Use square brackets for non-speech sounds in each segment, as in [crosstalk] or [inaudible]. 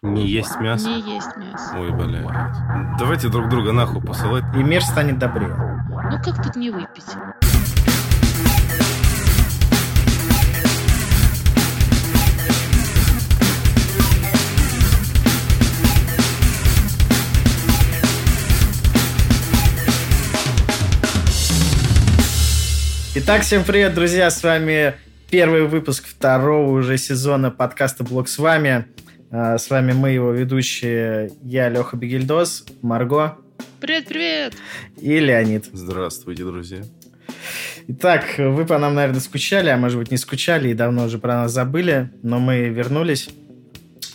Не есть мясо? Не есть мясо. Ой, блядь. Давайте друг друга нахуй посылать. И мир станет добрее. Ну как тут не выпить? Итак, всем привет, друзья! С вами первый выпуск второго уже сезона подкаста «Блог с вами». А, С вами мы, его ведущие, я, Леха Бегельдос, Марго Привет-привет! и Леонид. Здравствуйте, друзья. Итак, вы по нам, наверное, скучали, а может быть не скучали и давно уже про нас забыли, но мы вернулись.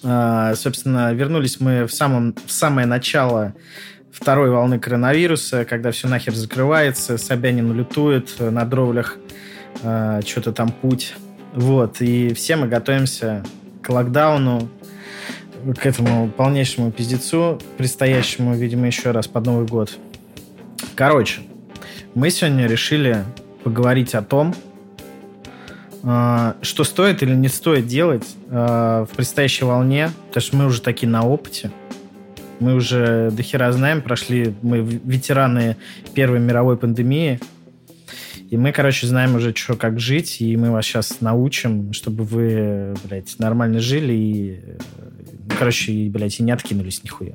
А, Собственно, вернулись мы в, самом, в самое начало второй волны коронавируса, когда все нахер закрывается, Собянин лютует на дровлях, а, что-то там путь. Вот, и все мы готовимся к локдауну, к этому полнейшему пиздецу, предстоящему, видимо, еще раз под Новый год. Короче, мы сегодня решили поговорить о том, э, что стоит или не стоит делать э, в предстоящей волне, потому что мы уже такие на опыте. Мы уже дохера знаем, прошли, мы ветераны Первой мировой пандемии, и мы, короче, знаем уже, что, как жить, и мы вас сейчас научим, чтобы вы, блядь, нормально жили и, э, короче, и, блядь, и не откинулись нихуя.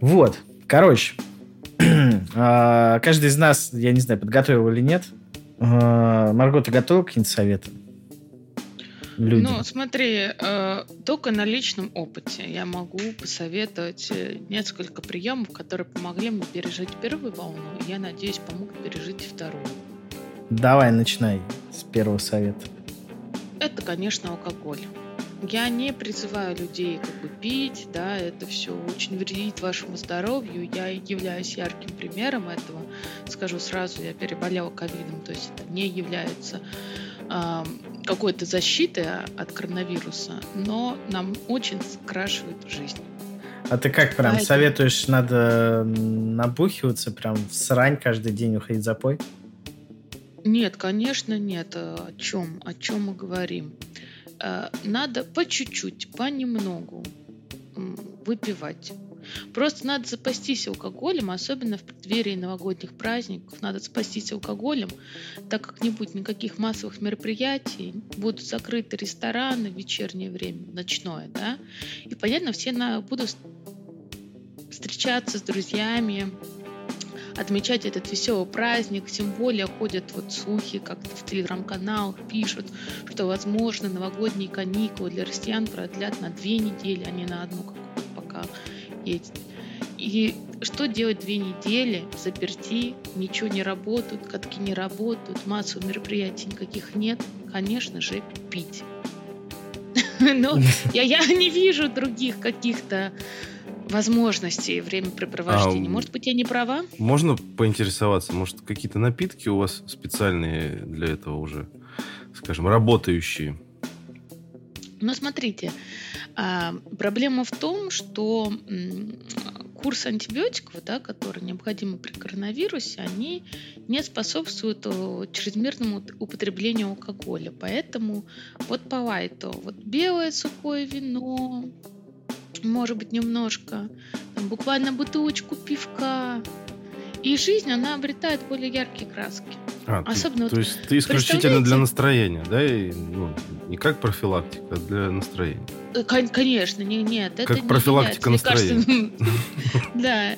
Вот, короче, [clears throat] а, каждый из нас, я не знаю, подготовил или нет. А, Марго, ты готова к каким-то Людям. Ну, смотри, э, только на личном опыте я могу посоветовать э, несколько приемов, которые помогли мне пережить первую волну, и я надеюсь, помогут пережить вторую. Давай, начинай с первого совета. Это, конечно, алкоголь. Я не призываю людей как бы пить, да, это все очень вредит вашему здоровью. Я являюсь ярким примером этого. Скажу сразу, я переболела ковидом, то есть это не является какой-то защитой от коронавируса, но нам очень скрашивает жизнь. А ты как прям Поэтому- советуешь, надо набухиваться, прям в срань каждый день уходить запой? Нет, конечно, нет. Э, О чем? О чем мы говорим? Э, Надо по чуть-чуть, понемногу выпивать. Просто надо запастись алкоголем, особенно в преддверии новогодних праздников. Надо запастись алкоголем, так как не будет никаких массовых мероприятий, будут закрыты рестораны в вечернее время, ночное, да. И, понятно, все на, будут встречаться с друзьями, отмечать этот веселый праздник, тем более ходят вот слухи, как в телеграм-каналах пишут, что, возможно, новогодние каникулы для россиян продлят на две недели, а не на одну, как пока есть. И что делать две недели, заперти, ничего не работают, катки не работают, массовых мероприятий никаких нет? Конечно же, пить. [laughs] Но я, я не вижу других каких-то возможностей времяпрепровождения. А, Может быть, я не права? Можно поинтересоваться, может, какие-то напитки у вас специальные для этого уже, скажем, работающие? Но смотрите, проблема в том, что курс антибиотиков, да, которые необходимы при коронавирусе, они не способствуют чрезмерному употреблению алкоголя. Поэтому вот по лайту, вот белое сухое вино, может быть, немножко, там, буквально бутылочку пивка, и жизнь, она обретает более яркие краски. А, ты- Особенно то вот есть ты исключительно для настроения, да? И, ну, не как профилактика, для настроения. Э, кон- Конечно, не, нет, это Как не профилактика является лекарственным. [laughs] Да,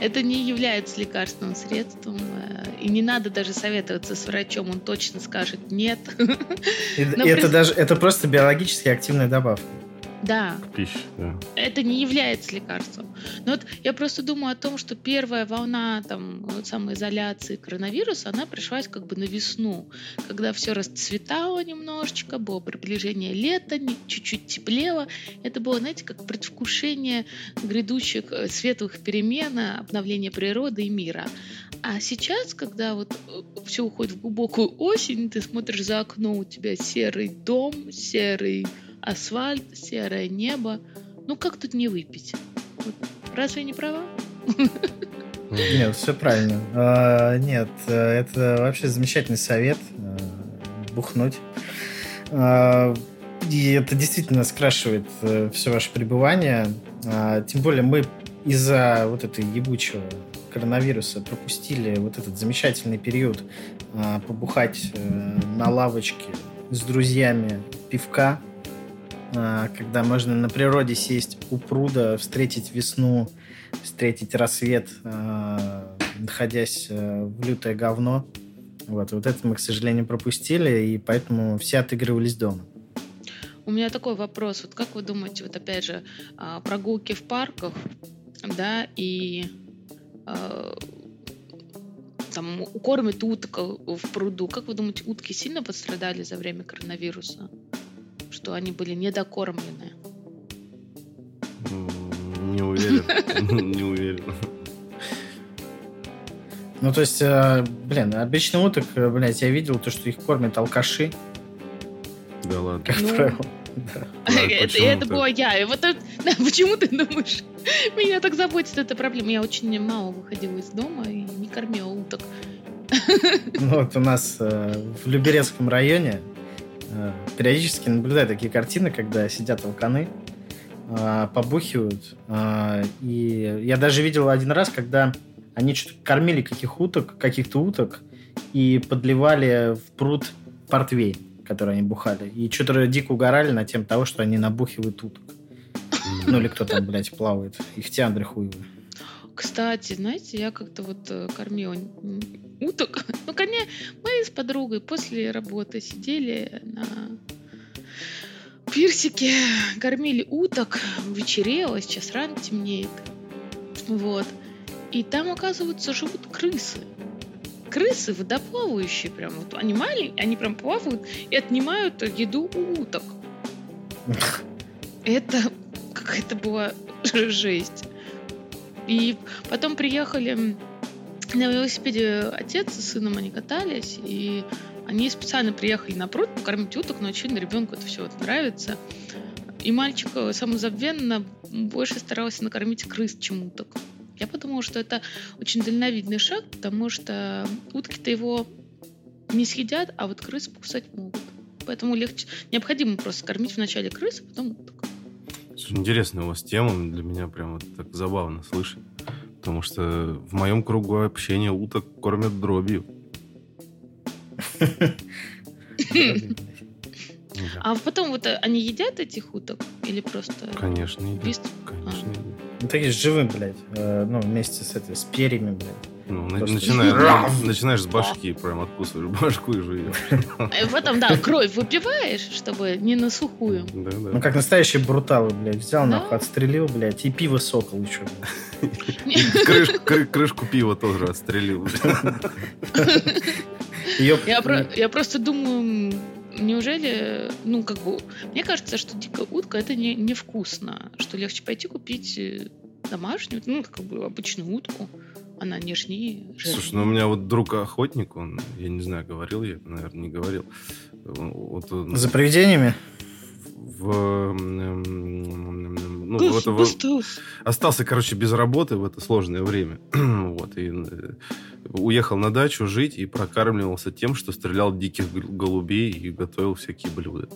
это не является лекарственным средством. э, И не надо даже советоваться с врачом, он точно скажет нет. [laughs] Это даже это просто биологически активная добавка. Да, Пища, да. это не является лекарством. Но вот я просто думаю о том, что первая волна там, вот самоизоляции коронавируса, она пришлась как бы на весну, когда все расцветало немножечко, было приближение лета, чуть-чуть теплело. Это было, знаете, как предвкушение грядущих э, светлых перемен, э, обновления природы и мира. А сейчас, когда вот все уходит в глубокую осень, ты смотришь за окно, у тебя серый дом, серый асфальт, серое небо. Ну как тут не выпить? Разве не права? Нет, все правильно. А, Нет, э, это вообще замечательный совет. э, Бухнуть. А, И это действительно скрашивает э, все ваше пребывание. А, тем более мы из-за вот этой ебучего коронавируса пропустили вот этот замечательный период а, побухать на лавочке с друзьями пивка, когда можно на природе сесть у пруда, встретить весну, встретить рассвет, а, находясь э, в лютое говно. Вот, вот это мы, к сожалению, пропустили, и поэтому все отыгрывались дома. У меня такой вопрос. Вот как вы думаете, вот опять же, прогулки в парках, да, и там кормят уток в пруду. Как вы думаете, утки сильно пострадали за время коронавируса? Что они были недокормлены? Не уверен. [laughs] Не уверен. Ну, то есть, э, блин, обычно уток, э, блядь, я видел то, что их кормят алкаши. Да ладно. Как Ну, правило. Да. Это, это была я. И вот это- [laughs] да, почему ты думаешь? Меня так заботит эта проблема. Я очень мало выходила из дома и не кормила уток. Ну, вот у нас э, в Люберецком районе э, периодически наблюдаю такие картины, когда сидят алканы, э, побухивают. э, и я даже видел один раз, когда они что-то кормили каких уток, каких-то уток и подливали в пруд портвейн, который они бухали. И что-то дико угорали на тем того, что они набухивают уток. Ну или кто там, блядь, плавает. Их тиандры хуевые. Кстати, знаете, я как-то вот э, кормила уток. [laughs] Ну, конечно, мы с подругой после работы сидели на пирсике, кормили уток, вечерело, сейчас рано темнеет. Вот. И там, оказывается, живут крысы. Крысы водоплавающие прям. Вот они маленькие, они прям плавают и отнимают еду у уток. [laughs] Это какая-то была [laughs] жесть. И потом приехали на велосипеде отец с сыном, они катались, и они специально приехали на пруд покормить уток, но, очевидно, ребенку это все вот нравится. И мальчик э, самозабвенно больше старался накормить крыс, чем уток. Я подумала, что это очень дальновидный шаг, потому что утки-то его не съедят, а вот крыс покусать могут. Поэтому легче, необходимо просто кормить вначале крыс, а потом уток. Слушай, Интересная у вас тема, для меня прям вот так забавно слышать. Потому что в моем кругу общения уток кормят дробью. [laughs] А потом вот э, они едят этих уток или просто Конечно, едят. бис- Конечно, едят. Ну, такие живым, блядь. э, ну, вместе с этой, с перьями, блядь. Ну, Просто- начинаешь, начинаешь с башки, прям откусываешь [laughs] башку и жуешь. Э, Потом, да, кровь выпиваешь, чтобы не на сухую. Да, Ну, да. как настоящие бруталы, блядь. Взял, Да. нахуй, отстрелил, блядь, и пиво сокол еще. Крышку, кры- крышку пива тоже отстрелил. Ее... Я, про- я просто думаю, неужели, ну, как бы, мне кажется, что дикая утка это не, невкусно, что легче пойти купить э, домашнюю, ну, как бы обычную утку, она нежнее, жирнее. Слушай, ну у меня вот друг охотник, он, я не знаю, говорил я, наверное, не говорил. Вот он За привидениями? в, м, ну, Гус, в это- в- гус, гус. остался, короче, без работы в это сложное время. [clears throat] вот, и э, уехал на дачу жить и прокармливался тем, что стрелял диких гол- голубей и готовил всякие блюда.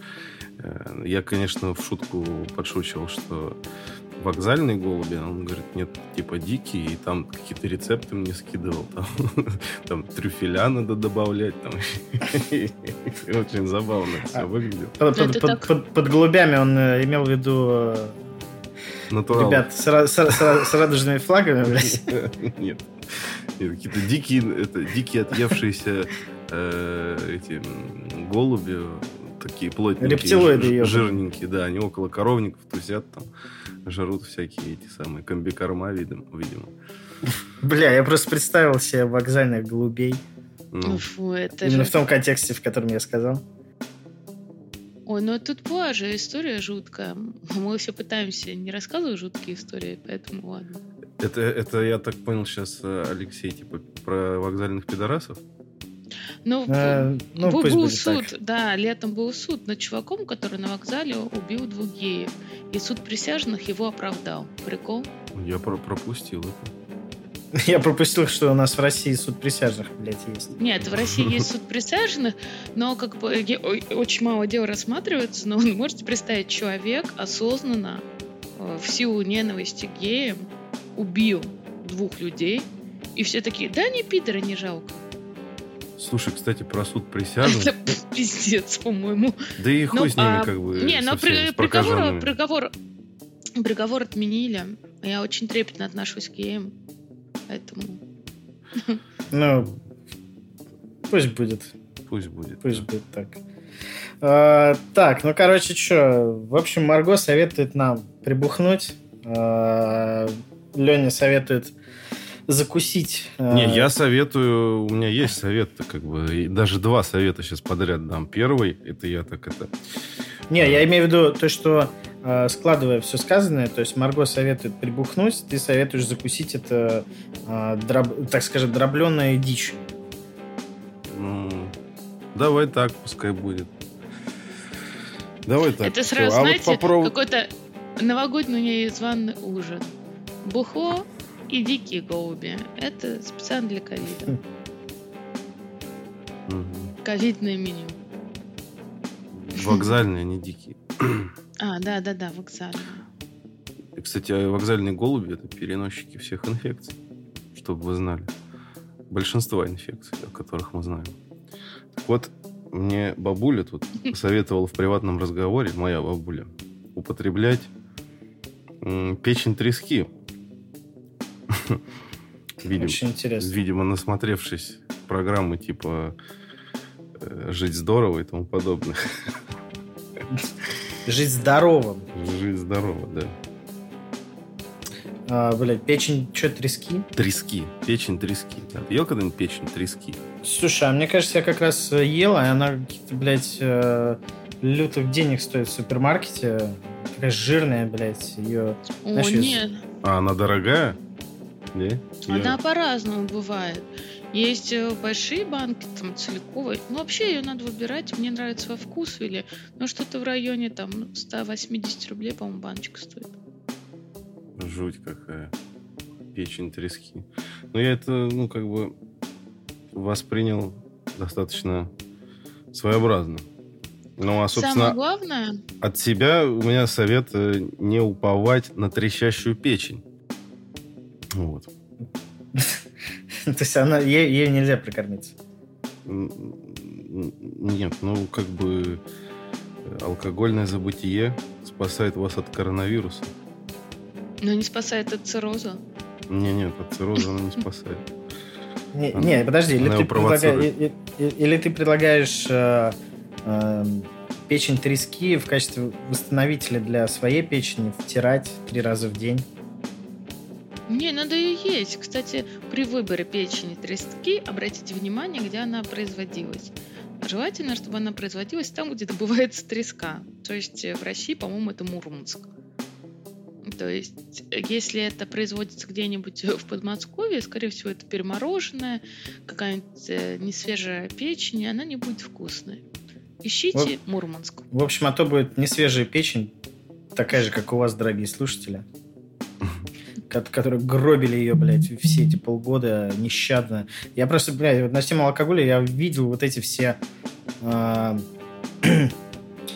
Э, Я, конечно, в шутку подшучивал, что вокзальные голуби, а он говорит, нет, типа дикие, и там какие-то рецепты мне скидывал, там, [laughs] там трюфеля надо добавлять, там. [laughs] Очень забавно все А. выглядело. Под, под- Это под- так. под- под голубями он э, имел в виду э, Натурал. ребят с, с с с радужными флагами, блядь. [laughs] Нет. Нет, Какие-то дикие, это, дикие отъевшиеся э, эти голуби, такие плотненькие, Рептилоиды ж- ебаные. жирненькие, да, они около коровников тусят там, жрут всякие эти самые комбикорма, видимо. видимо. Бля, я просто представил себе вокзальных голубей. Ну, Фу, это Именно же... в том контексте, в котором я сказал. Ой, ну тут была же история жуткая. Мы все пытаемся не рассказывать жуткие истории, поэтому ладно. это, это, я так понял, сейчас Алексей, типа, про вокзальных пидорасов? Ну, Э, ну, был, был суд, так. да, летом был суд над чуваком, который на вокзале убил двух геев. И суд присяжных его оправдал. Прикол? Я про- пропустил это. [laughs] Я пропустил, что у нас в России суд присяжных, блядь, есть. Нет, в России есть суд присяжных, но как бы очень мало дел рассматривается, но вы можете представить, человек осознанно э, в силу ненависти к геям убил двух людей, и все такие, да не пидора, не жалко. Слушай, кстати, про суд [laughs] присяжных. Это пиздец, по-моему. Да и хуй ну, с ними, а, как бы. Не, но при, приговор, приговор, приговор отменили. Я очень трепетно отношусь к геям. Поэтому. [laughs] Ну, пусть будет. Пусть будет. Пусть да. будет так. А, так, ну, короче, что? В общем, Марго советует нам прибухнуть. А, Леня советует закусить. А, Не, я советую, у меня есть совет, как бы, даже два совета сейчас подряд дам. Первый, это я так это... Не, я имею в виду то, что а, складывая все сказанное, то есть Марго советует прибухнуть, ты советуешь закусить это, а, дроб, так скажем, дробленная дичь. Ну, давай так, пускай будет. Давай так. Это сразу, а знаете, вот попробуй... какой-то новогодний незваный ужин. Бухло и дикие голуби. Это специально для ковида. Ковидное меню. Вокзальные, не дикие. А, да, да, да, вокзальные. И, кстати, а вокзальные голуби это переносчики всех инфекций, чтобы вы знали. Большинство инфекций, о которых мы знаем. Так вот, мне бабуля тут посоветовала в приватном разговоре, моя бабуля, употреблять печень трески. [laughs] Видимо, Очень интересно. Видимо, насмотревшись программы типа э, «Жить здорово» и тому подобное. [laughs] Жить здоровым. Жить здорово, да. А, блядь, печень что, трески? Трески. Печень трески. Да. Ты ел когда-нибудь печень трески? Слушай, а мне кажется, я как раз э, ел, и она блядь, э, лютых денег стоит в супермаркете. Такая жирная, блядь, ее... О, знаешь, нет. А она дорогая? Да? Она я... по-разному бывает. Есть э, большие банки, там, целиковые. Ну, вообще ее надо выбирать. Мне нравится во вкус или... Ну, что-то в районе, там, 180 рублей, по-моему, баночка стоит. Жуть какая. Печень трески. Но я это, ну, как бы воспринял достаточно своеобразно. Ну, а, собственно, Самое главное... от себя у меня совет э, не уповать на трещащую печень. Вот. [laughs] То есть она, ей, ей нельзя прокормиться? Нет, ну как бы э, алкогольное забытие спасает вас от коронавируса. Но не спасает от цирроза. Не, нет, от цирроза она не [laughs] спасает. Не, не подожди, или ты, предлагаешь, или ты предлагаешь э, э, печень трески в качестве восстановителя для своей печени втирать три раза в день? Не, надо ее есть. Кстати, при выборе печени трески обратите внимание, где она производилась. Желательно, чтобы она производилась там, где добывается треска. То есть э, в России, по-моему, это Мурманск. То есть, если это производится где-нибудь в Подмосковье, скорее всего, это перемороженная, какая-нибудь э, несвежая печень, и она не будет вкусной. Ищите в, Мурманск. В общем, а то будет несвежая печень, такая же, как у вас, дорогие слушатели которые гробили ее, блядь, все эти полгода нещадно. Я просто, блядь, вот на тему алкоголя я видел вот эти все... Э, [clears throat]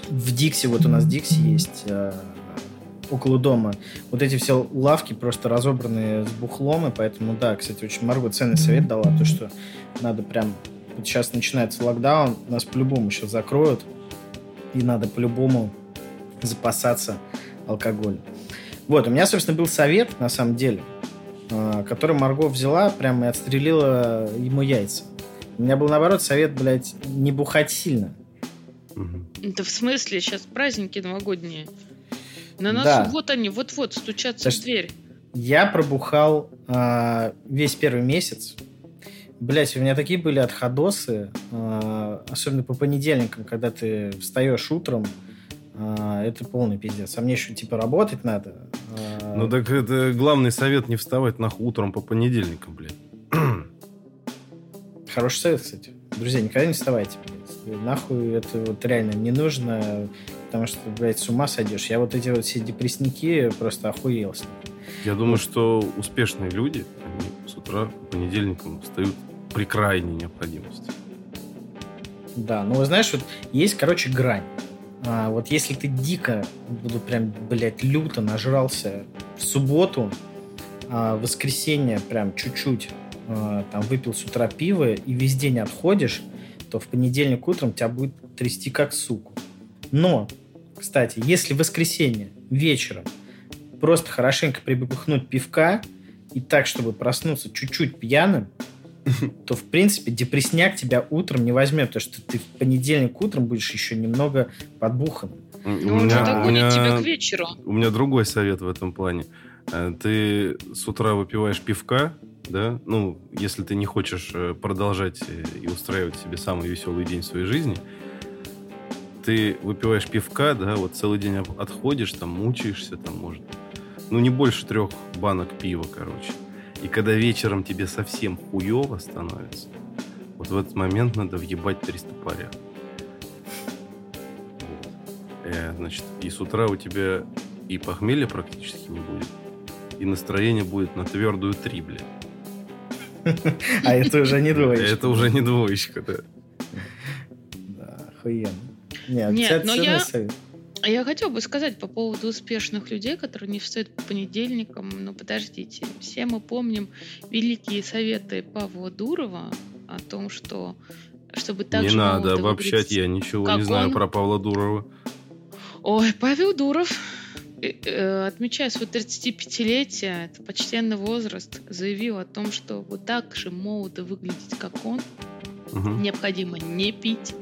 в Дикси, вот у нас Дикси есть э, около дома. Вот эти все лавки просто разобранные с бухлом, и поэтому, да, кстати, очень Марго ценный совет дала, то, что надо прям... Вот сейчас начинается локдаун, нас по-любому сейчас закроют, и надо по-любому запасаться алкоголем. Вот, у меня, собственно, был совет, на самом деле, а, который Марго взяла прямо и отстрелила ему яйца. У меня был, наоборот, совет, блядь, не бухать сильно. Да в смысле? Сейчас праздники новогодние. На нас да. вот они, вот-вот стучатся в дверь. Я пробухал э, весь первый месяц. Блять, у меня такие были отходосы, э, особенно по понедельникам, когда ты встаешь утром, это полный пиздец. А мне еще, типа, работать надо. А, ну, так это главный совет не вставать нахуй утром по понедельникам, блядь. [clears throat] Хороший совет, кстати. Друзья, никогда не вставайте, блядь. Нахуй это вот реально не нужно, потому что, блядь, с ума сойдешь. Я вот эти вот все депрессники просто охуел с Я думаю, что успешные люди, они утра по понедельникам встают при крайней необходимости. Да, ну, знаешь, вот есть, короче, грань. А, вот если ты дико, буду прям, блядь, люто нажрался в субботу, а в воскресенье прям чуть-чуть а, там выпил с утра пиво и весь день отходишь, то в понедельник утром тебя будет трясти как суку. Но, кстати, если в воскресенье вечером просто хорошенько прибухнуть пивка и так, чтобы проснуться чуть-чуть пьяным, то, в принципе, депресняк тебя утром не возьмет, потому что ты в понедельник утром будешь еще немного подбухан. У ну, меня, у меня, тебя к вечеру. У меня другой совет в этом плане. Э, ты с утра выпиваешь пивка, да, ну, если ты не хочешь э, продолжать э, и устраивать себе самый веселый день в своей жизни, ты выпиваешь пивка, да, вот целый день отходишь, там, мучаешься, там, может, ну, не больше трех банок пива, короче. И когда вечером тебе совсем хуево становится, вот в этот момент надо въебать 300 паря. Вот. Э, значит, и с утра у тебя и похмелья практически не будет, и настроение будет на твердую три, блядь. А это уже не двоечка. Это уже не двоечка, да. Да, охуенно. Нет, Нет но я... Я хотел бы сказать по поводу успешных людей, которые не встают по понедельникам. Ну, подождите. Все мы помним великие советы Павла Дурова о том, что чтобы так Не надо обобщать, я ничего не знаю он... про Павла Дурова. Ой, Павел Дуров, э, э, отмечая свое 35-летие, это почтенный возраст, заявил о том, что вот так же молодо выглядеть, как он, угу. необходимо не пить,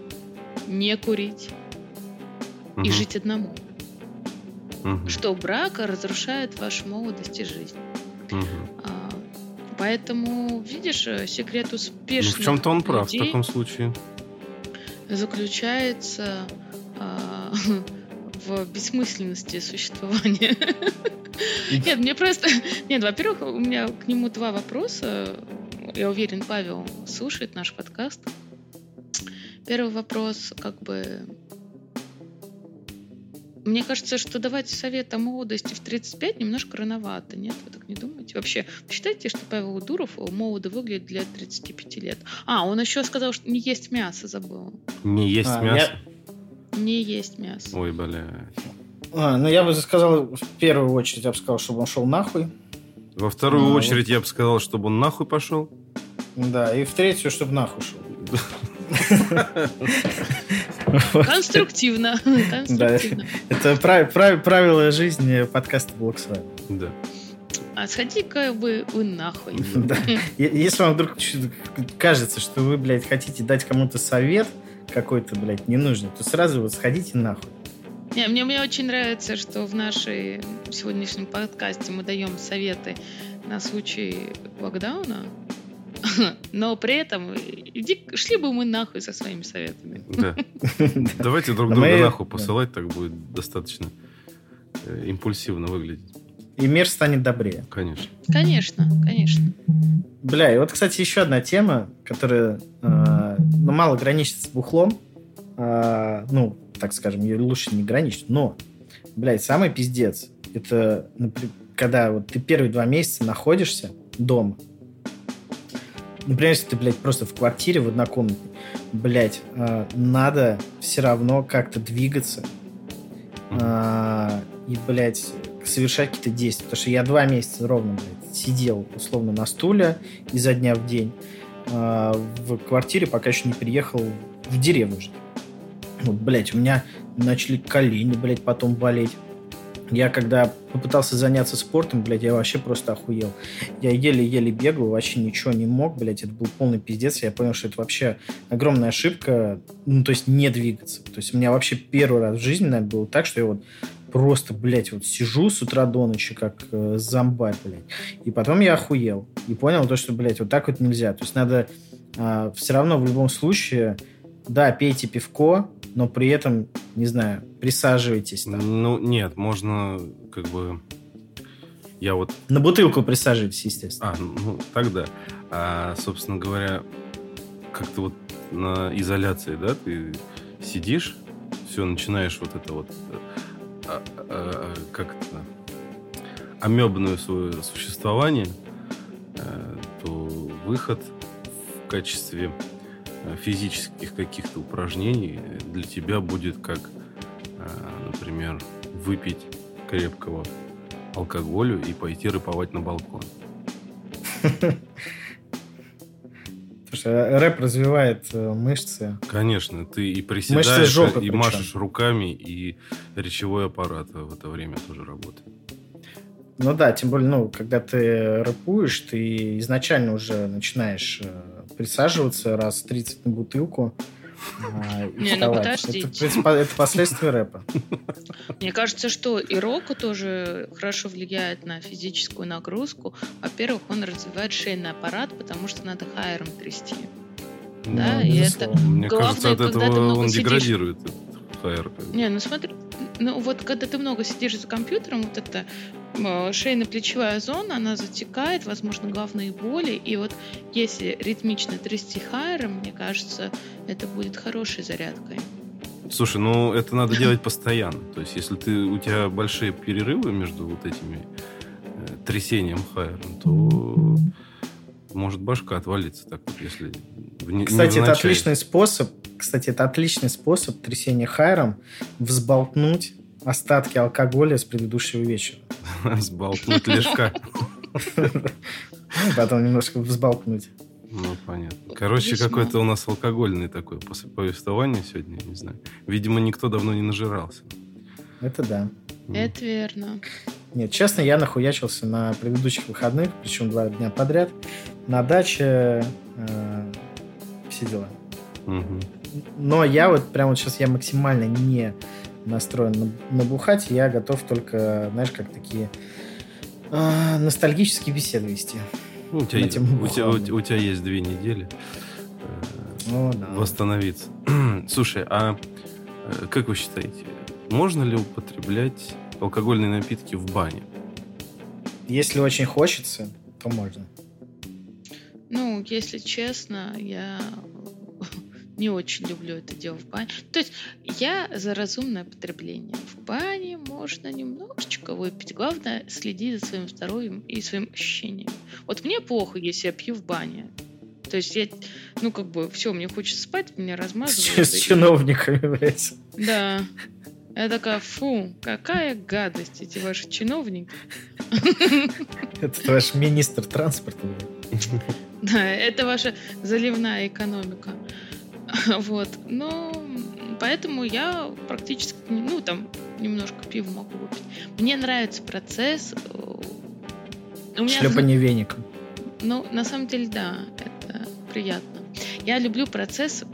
не курить, угу. и жить одному. Угу. Что брак разрушает вашу молодость и жизнь. Угу. А, поэтому, видишь, э, секрет успешных ну, В чем-то он прав в таком случае. Заключается а, [laughs] в бессмысленности существования. Нет, мне просто... [laughs] Нет, во-первых, у меня к нему два вопроса. Я уверен, Павел слушает наш подкаст. Первый вопрос, как бы, мне кажется, что давать совет о молодости в 35 немножко рановато, нет? Вы так не думаете? Вообще, считаете, что Павел Дуров молодо выглядит для 35 лет? А, он еще сказал, что не есть мясо, забыл. Не есть а, мясо? Я... Не есть мясо. Ой, бля. А, ну, я бы сказал, в первую очередь, я бы сказал, чтобы он шел нахуй. Во вторую ну, очередь, вот. я бы сказал, чтобы он нахуй пошел. Да, и в третью, чтобы нахуй шел. [laughs] Конструктивно. [laughs] Конструктивно. Это правило жизни подкаста Блоксвай. Да. А сходи-ка вы, вы нахуй. Да. Если вам вдруг кажется, что вы, блядь, хотите дать кому-то совет какой-то, блядь, ненужный, то сразу вот сходите нахуй. Не, мне, мне очень нравится, что в нашей сегодняшнем подкасте мы даем советы на случай локдауна. [laughs] Но при этом иди, шли бы мы нахуй со своими советами. Да. [laughs] Давайте друг друга нахуй посылать, так будет достаточно э, импульсивно выглядеть. И мир станет добрее. Конечно. Конечно, конечно. Бля, и вот, кстати, еще одна тема, которая э, ну, мало граничит с бухлом. Э, ну, так скажем, ее лучше не граничить. Но, блядь, самый пиздец, это когда вот ты первые два месяца находишься дома, Например, если ты, блядь, просто в квартире в однокомнатной, блядь, э, надо все равно как-то двигаться э, и, блядь, совершать какие-то действия. Потому что я два месяца ровно, блядь, сидел условно на стуле изо дня в день э, в квартире, пока еще не переехал в деревню. Вот, блядь, у меня начали колени, блядь, потом болеть. Я когда попытался заняться спортом, блядь, я вообще просто охуел. Я еле-еле бегал, вообще ничего не мог, блядь, это был полный пиздец. Я понял, что это вообще огромная ошибка, ну, то есть не двигаться. То есть у меня вообще первый раз в жизни, наверное, было так, что я вот просто, блядь, вот сижу с утра до ночи, как э, зомбарь, блядь. И потом я охуел. И понял то, что, блядь, вот так вот нельзя. То есть надо э, все равно в любом случае, да, пейте пивко, но при этом, не знаю, присаживайтесь там. Ну, нет, можно как бы... Я вот... На бутылку присаживайтесь, естественно. А, ну, тогда. А, собственно говоря, как-то вот на изоляции, да, ты сидишь, все, начинаешь вот это вот... А, а, как это... Амебное свое существование, а, то выход в качестве э, физических каких-то упражнений для тебя будет как, э, например, выпить крепкого алкоголю и пойти рыповать на балкон. Слушай, рэп развивает э, мышцы. Конечно, ты и приседаешь, жопы, и причем. машешь руками, и речевой аппарат в это время тоже работает. Ну да, тем более, ну, когда ты рэпуешь, ты изначально уже начинаешь э, присаживаться раз 30 на бутылку, а, Не, ну подождите. Это, это последствия рэпа. Мне кажется, что и рока тоже хорошо влияет на физическую нагрузку. Во-первых, он развивает шейный аппарат, потому что надо хайером трясти. Ну, да, и это Мне главное, кажется, от этого он сидишь... деградирует. Хайер. Не, ну смотри, ну вот когда ты много сидишь за компьютером, вот это шейно-плечевая зона, она затекает, возможно, главные боли. И вот если ритмично трясти хайером, мне кажется, это будет хорошей зарядкой. Слушай, ну это надо [laughs] делать постоянно. То есть, если ты, у тебя большие перерывы между вот этими э, трясением хайером, то может башка отвалиться так вот, если в, Кстати, это отличный способ. Кстати, это отличный способ трясения хайром взболтнуть остатки алкоголя с предыдущего вечера. [laughs] Сболтнуть лишка. Ну, потом немножко взболтнуть. Ну, понятно. Короче, какой-то у нас алкогольный такой повествование сегодня, не знаю. Видимо, никто давно не нажирался. Это да. Это верно. Нет, честно, я нахуячился на предыдущих выходных, причем два дня подряд, на даче э, все дела. Угу. Но я вот прямо вот сейчас я максимально не настроен набухать, я готов только, знаешь, как такие э, ностальгические беседы вести. Ну, у, тебя, у, тебя, у, у тебя есть две недели э, О, да. восстановиться. [clears throat] Слушай, а э, как вы считаете, можно ли употреблять алкогольные напитки в бане? Если очень хочется, то можно. Ну, если честно, я не очень люблю это дело в бане. То есть я за разумное потребление. В бане можно немножечко выпить. Главное следить за своим здоровьем и своим ощущением. Вот мне плохо, если я пью в бане. То есть я, ну, как бы, все, мне хочется спать, меня размазывают. С, с чиновниками, блядь. Да. Я такая, фу, какая гадость эти ваши чиновники. Это ваш министр транспорта. Да, это ваша заливная экономика. [laughs] Вот. Ну, поэтому я практически, ну, там, немножко пива могу выпить. Мне нравится процесс. Э, у меня... Шлепание веником. Ну, на самом деле, да, это приятно. Я люблю процесс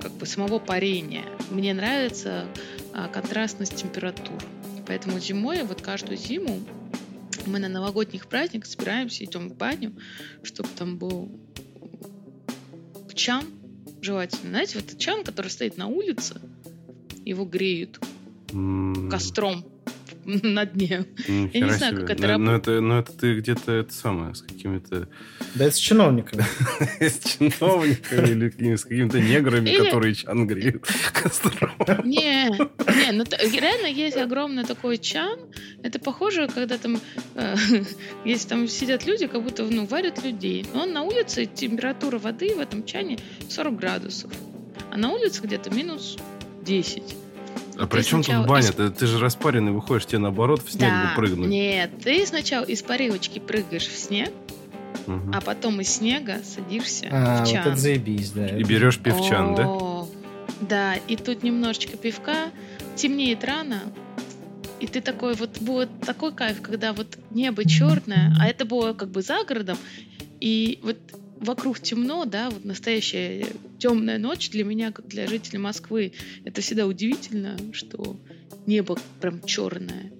как бы самого парения. Мне нравится а, контрастность температур. Поэтому зимой, вот каждую зиму, мы на новогодних праздниках собираемся, идем в баню, чтобы там был чан желательно. Знаете, вот чан, который стоит на улице, его греют mm. костром [laughs] на дне. Я не знаю, себе. как это работает. Но это, но это ты где-то это самое, с какими-то... Да это с чиновниками. [laughs] С чиновниками или с какими-то неграми, которые чан греют [laughs] костром. Не, не, ну реально есть огромный такой чан. Это похоже, когда там, э, если там сидят люди, как будто ну, варят людей. Но он на улице, температура воды в этом чане 40 градусов. А на улице где-то минус 10. А при чем тут баня? Из... Ты, ты же распаренный выходишь, тебе наоборот в снег да, бы прыгнуть. Нет, ты сначала из парилочки прыгаешь в снег, угу. а потом из снега садишься а, в чан. вот это заебись, да. И берешь пивчан, О, да? Да, и тут немножечко пивка, темнеет рано, и ты такой, вот будет такой кайф, когда вот небо черное, а это было как бы за городом, и вот вокруг темно, да, вот настоящая темная ночь для меня, как для жителей Москвы, это всегда удивительно, что небо прям черное.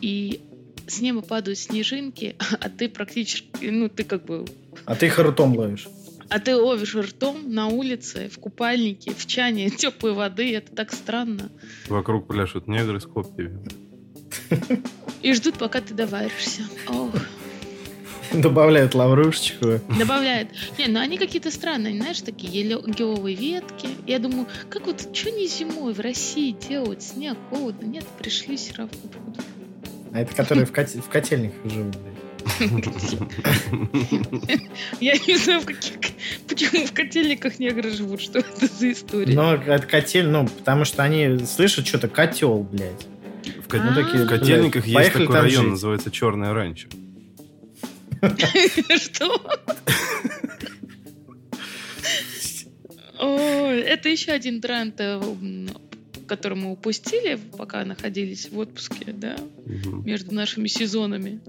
И с неба падают снежинки, [laughs] а ты практически, ну, ты как бы... А ты их ртом ловишь. А ты ловишь ртом на улице, в купальнике, в чане [laughs] теплой воды. Это так странно. Вокруг пляшут негры с копьями. И ждут, пока ты доваришься. Ох. [laughs] Добавляют лаврушечку. Добавляют. Не, ну они какие-то странные, знаешь, такие еловые ветки. Я думаю, как вот, что не зимой в России делать? Снег, холодно. Нет, пришли все равно. А это которые в, кот... в котельниках живут, [laughs] Я не знаю, в каких, почему в котельниках негры живут, что это за история. Но от котель, ну, потому что они слышат что-то котел, блядь. В, ко- А. в Котельниках есть такой район, жить. называется Черное Ранчо. Что? О, это еще один тренд, э, который мы упустили, пока находились в отпуске, да, между нашими сезонами.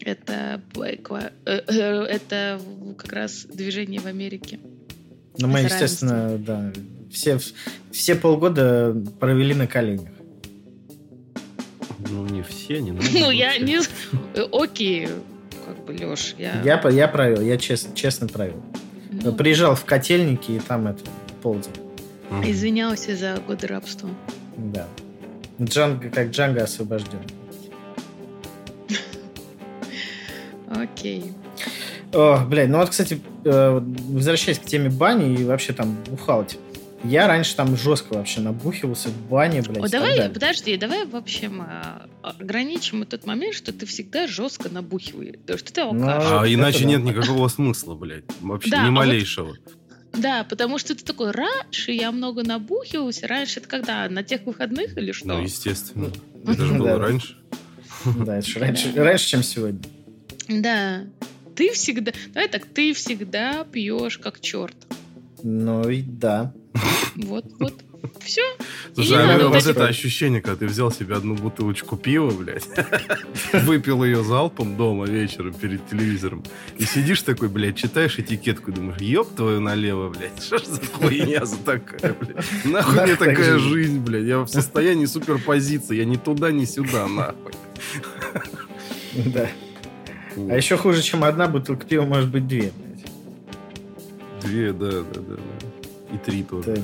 Это э, э, это как раз движение в Америке. Ну, мы, естественно, да, все, все полгода провели на коленях. Ну, не все, не надо. Ну, я не... Окей, как бы, Леш, я... Я, я провел, я честно, честно провел. ну, Приезжал в котельники, и там это, полдень. Извинялся за годы рабства. Да. Джанго, как Джанго освобожден. Окей. О, блядь, ну вот, кстати, э, возвращаясь к теме бани и вообще там бухалать. Я раньше там жестко вообще набухивался в бане, блядь. О, давай, далее. подожди, давай в общем а, ограничим тот момент, что ты всегда жестко набухиваешь, что ты Ну, алкаш. А Это иначе нет никакого смысла, блядь. Вообще Да, ни а вот- малейшего. Да, потому что ты такой, раньше я много набухивался, раньше это когда, на тех выходных или что? Ну, естественно. [laughs] Это же было раньше. Да, это раньше, раньше, чем сегодня. Да. Ты всегда, давай так, ты всегда пьешь как черт. Ну и да. Вот, вот. Все. Слушай, а вот вот это ощущение, когда ты взял себе одну бутылочку пива, блядь, [laughs] выпил ее залпом дома вечером перед телевизором, и сидишь такой, блядь, читаешь этикетку, и думаешь, ёб твою налево, блядь, [laughs] что ж за хуйня за такая, блядь? Нахуй мне такая жизнь, блядь, я в состоянии суперпозиции, я ни туда, ни сюда, нахуй. [laughs] Да. А еще хуже, чем одна бутылка пива, может быть две. блядь. Две, да, да, да, да. И три тоже.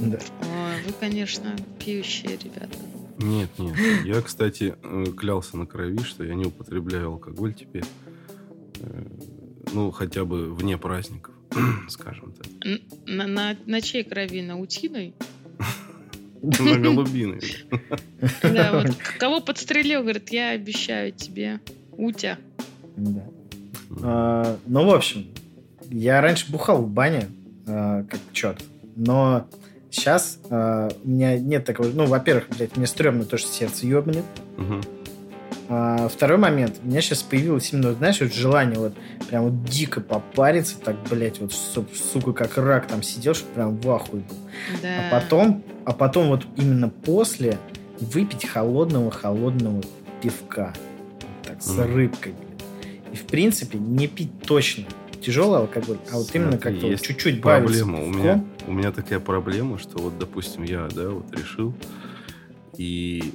Да. Ой, вы, конечно, пьющие ребята. Нет, нет. Я, кстати, э, клялся на крови, что я не употребляю алкоголь теперь. Э, Ну, хотя бы вне праздников, [clears throat] скажем так. На, на, на чьей крови? На утиной? [laughs] На голубиной. [laughs] Да, вот кого подстрелил, говорит, я обещаю тебе, Утя. Да. А, ну, в общем, я раньше бухал в бане, а, как черт. Но сейчас а, у меня нет такого... Ну, во-первых, блядь, мне стрёмно то, что сердце ёбнет. Мгм. А, второй момент. У меня сейчас появилось именно, знаешь, вот желание вот прям вот дико попариться, так, блядь, вот, су- сука, как рак там сидел, что прям в ахуе был. Да. А потом, а потом вот именно после выпить холодного-холодного пивка. Так, с Мгм. рыбкой, блядь. И, в принципе, не пить точно тяжелый алкоголь, а вот именно Смотри, как-то вот чуть-чуть Проблема. У меня, у меня такая проблема, что вот, допустим, я, да, вот решил, и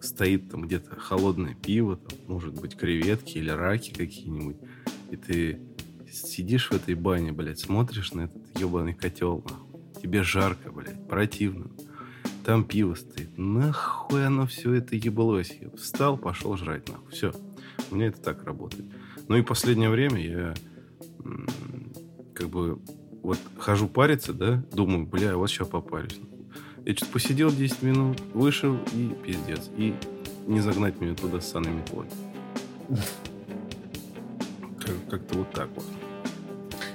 стоит там где-то холодное пиво, там, может быть, креветки или раки какие-нибудь, и ты сидишь в этой бане, блядь, смотришь на этот ебаный котел, тебе жарко, блядь, противно. Там пиво стоит. Нахуй оно все это ебалось. Я встал, пошел жрать, нахуй. Все. У меня это так работает. Ну и последнее время я как бы вот хожу париться, да, думаю, бля, вот сейчас попарюсь. Я что-то посидел 10 минут, вышел и пиздец. И не загнать меня туда с саной метлой. Как- Как-то вот так вот.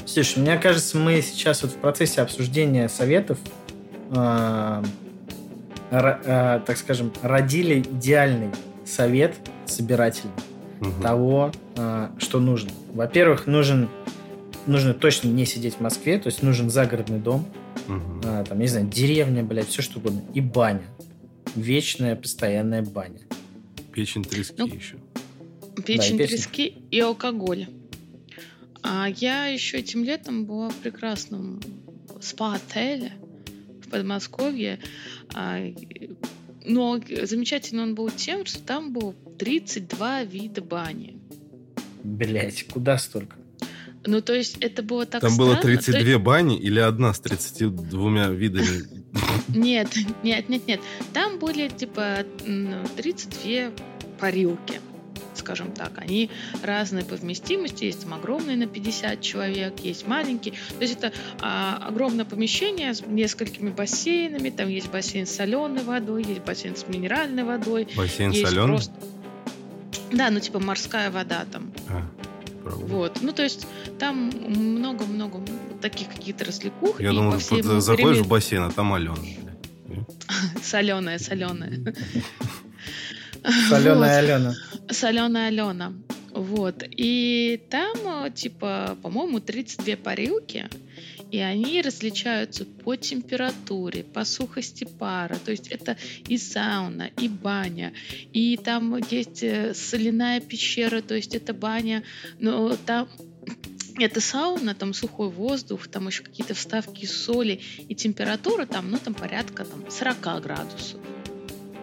Слушай, мне кажется, мы сейчас вот в процессе обсуждения советов, а, а, так скажем, родили идеальный совет собирательный Мгм. того, а, что нужно. Во-первых, нужен нужно точно не сидеть в Москве, то есть нужен загородный дом, Мгм. а, там, не знаю, деревня, блядь, все что угодно, и баня. Вечная, постоянная баня. Печень трески Ну, еще. Печень печень. трески и алкоголь. А я еще этим летом была в прекрасном спа-отеле в Подмосковье. А, Но замечательно он был тем, что там было 32 вида бани. Блять, куда столько? Ну, то есть это было так Там было странно. То 32 бани или одна с 32 видами? [laughs] Нет, нет, нет, нет. Там были типа м, 32 парилки, скажем так. Они разной по вместимости. Есть там огромные на 50 человек, есть маленькие. То есть это а, огромное помещение с несколькими бассейнами. Там есть бассейн с соленой водой, есть бассейн с минеральной водой. Бассейн есть соленый? просто... Да, ну типа морская вода там. А, правда. Вот. Ну, то есть там много-много таких каких-то развлекух. Я и думал, по всей вот заходишь время- в бассейн, а там Алена. [laughs] Соленая, соленая. [laughs] Соленая Алена. Соленая Алена. Вот. И там, э, типа, по-моему, 32 парилки, и они различаются по температуре, по сухости пара. То есть это и сауна, и баня, и там есть э, соляная пещера, то есть это баня, но там [clears throat] это сауна, там сухой воздух, там еще какие-то вставки соли, и температура там, ну, там порядка там, 40 градусов.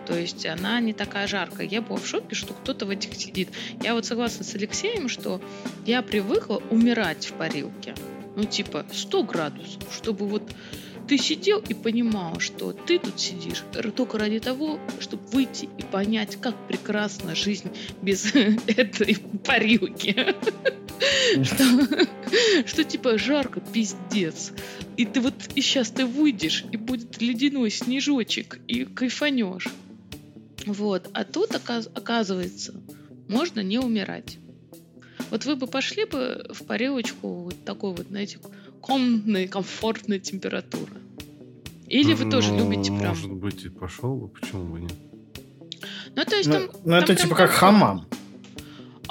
То есть она не такая жаркая. Я была в шоке, что кто-то в этих сидит. Я вот согласна с Алексеем, что я привыкла умирать в парилке. Ну, типа 100 градусов, чтобы вот ты сидел и понимал, что ты тут сидишь только ради того, чтобы выйти и понять, как прекрасна жизнь без [laughs] этой парилки. Что, что типа жарко, пиздец. И ты вот и сейчас ты выйдешь, и будет ледяной снежочек, и кайфанешь. Вот. А тут, оказ- оказывается, можно не умирать. Вот вы бы пошли бы в парилочку вот такой вот, знаете, комнатной, комфортной температуры. Или вы тоже Ну, любите прям... Может быть, и пошел бы, почему бы нет? Ну, то есть Ну, там... ну, это там типа прям как хамам.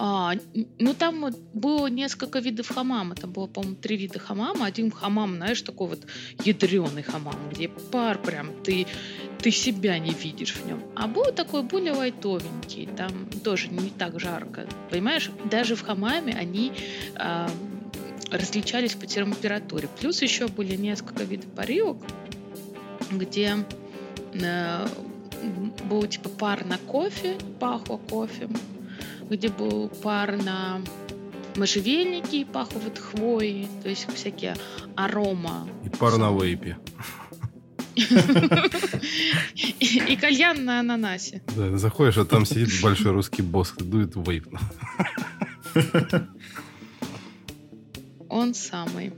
А, ну там было несколько видов хамама. Там было, по-моему, три вида хамама. Один хамам, знаешь, такой вот ядреный хамам, где пар прям, ты, ты себя не видишь в нем. А был такой более лайтовенький, там тоже не так жарко. Понимаешь, даже в хамаме они а, различались по температуре. Плюс еще были несколько видов парилок, где э, был типа пар на кофе, пахло кофе, где был пар на можжевельнике и пахло вот хвоей, то есть всякие арома. И пар на вейпе. И, кальян на ананасе. Да, заходишь, а там сидит большой русский босс, и дует вейп. Он самый.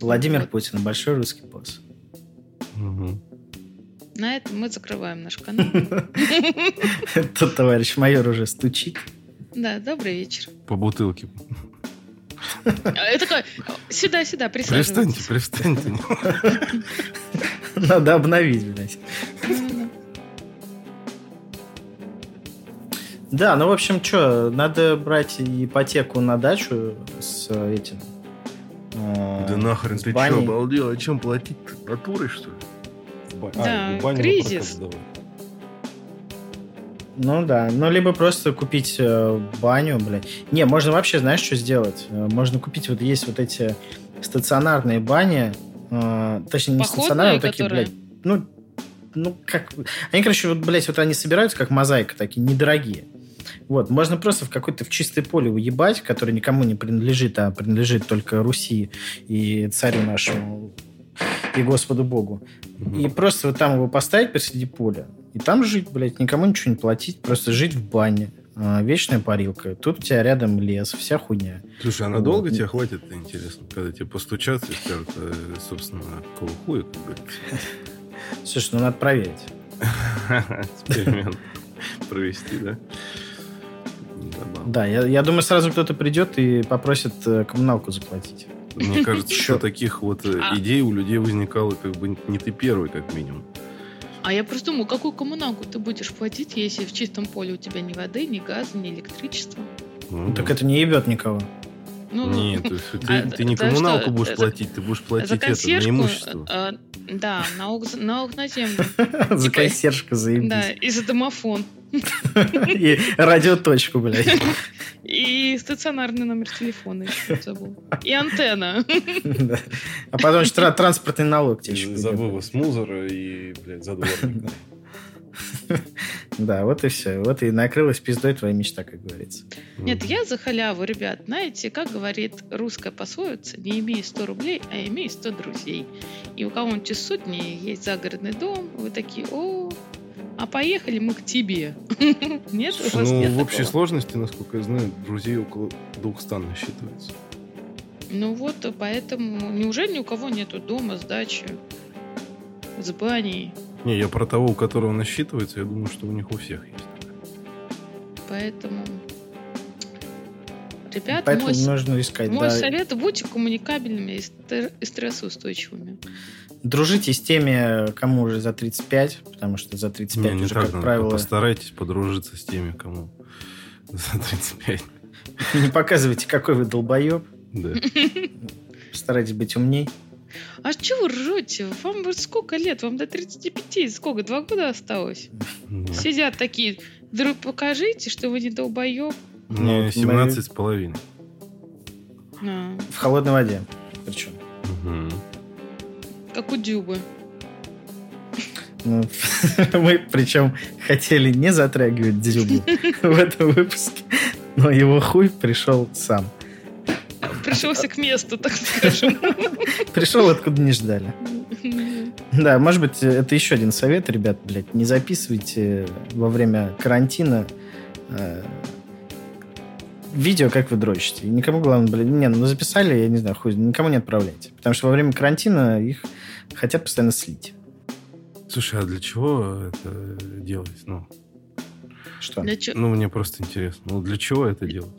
Владимир. Путин, большой русский босс. На этом мы закрываем наш канал. [laughs] Тут товарищ майор уже стучит. Да, добрый вечер. По бутылке. А, Я такой, сюда, сюда, Пристаньте, присаживайтесь. пристаньте. Надо обновить, блядь. Да, ну, в общем, что, надо брать ипотеку на дачу с этим. э, Да нахрен, ты что, обалдел? А чем платить? Натурой, что ли? Да, и в баню на кризис. Ну да, ну либо просто купить э, баню, блядь. Не, можно вообще, знаешь, что сделать? Э, Можно купить, вот есть вот эти стационарные бани, э, точнее, не Походные, стационарные, вот такие, которые? блядь, ну, ну, как... Они, короче, вот, блядь, вот они собираются как мозаика, такие, недорогие. Вот, можно просто в какое-то в чистое поле уебать, которое никому не принадлежит, а принадлежит только Руси и царю нашему и Господу Богу. И просто вот там его поставить посреди поля, и там жить, блядь, никому ничего не платить, просто жить в бане. А, Вечная парилка. Тут у тебя рядом лес, вся хуйня. Слушай, а Вот. надолго тебе хватит, интересно, когда тебе постучатся и скажут, э, собственно, какого хуя, как говорится. Слушай, ну надо проверить. [laughs] Эксперимент провести, да? Да, я, я думаю, сразу кто-то придет и попросит э, коммуналку заплатить. Мне [laughs] кажется, что таких вот э, А. идей у людей возникало как бы не ты первый, как минимум. А я просто думаю, какую коммуналку ты будешь платить, если в чистом поле у тебя ни воды, ни газа, ни электричества? Ну, Так это не ебет никого. Ну, Нет, то есть [laughs] ты, А, ты не коммуналку что, будешь за- платить, ты будешь платить за это, на консьержку, имущество. э, да, налог, налог на землю, [laughs] За Типа- консьержка да, заебись. и за домофон, И радиоточку, блядь. и стационарный номер телефона еще забыл, и антенна. Да. А потом еще тра- транспортный налог тебе еще За придет. вывоз мусора и, блядь, за дворника. Да, вот и все. Вот и накрылась пиздой твоя мечта, как говорится. Нет, я за халяву, ребят. Знаете, как говорит русская пословица, не имей 100 рублей, а имей 100 друзей. И у кого-нибудь из сотни есть загородный дом, вы такие, о, а поехали мы к тебе. [laughs] Нет, у вас Ну, нет в общей такого? сложности, насколько я знаю, друзей около 200 насчитывается. Ну вот, поэтому неужели ни у кого нету дома с дачей, с баней? Не, я про того, у которого насчитывается, я думаю, что у них у всех есть. Поэтому Ребята, Поэтому мой, нужно искать. мой да. совет – будьте коммуникабельными и стр- и стрессоустойчивыми. Дружите с теми, кому уже за 35, потому что за 35 Не, не уже, так как правило, Постарайтесь подружиться с теми, кому за 35. [laughs] не показывайте, какой вы долбоеб. Да. [laughs] Старайтесь быть умней. А что вы ржете? Вам сколько лет? Вам до 35? Сколько? Два года осталось? Да. Сидят такие, друг, покажите, что вы не долбоеб. Мне мы- 17 с половиной. А, В холодной воде. Причем. Мгм. Как у Дюбы. Ну, [laughs] Мы, причем, хотели не затрагивать Дзюбу [laughs] в этом выпуске, но его хуй пришел сам. Пришелся к месту, так скажем. [laughs] Пришел, откуда не ждали. Да, может быть, это еще один совет, ребят, блядь, не записывайте во время карантина э, видео, как вы дрочите. И никому, главное, блядь, не, ну записали, я не знаю, хуй, никому не отправляйте. Потому что во время карантина их хотят постоянно слить. Слушай, а для чего это делать? Ну, Что? Для чё- ну мне просто интересно. Ну, для чего это делать?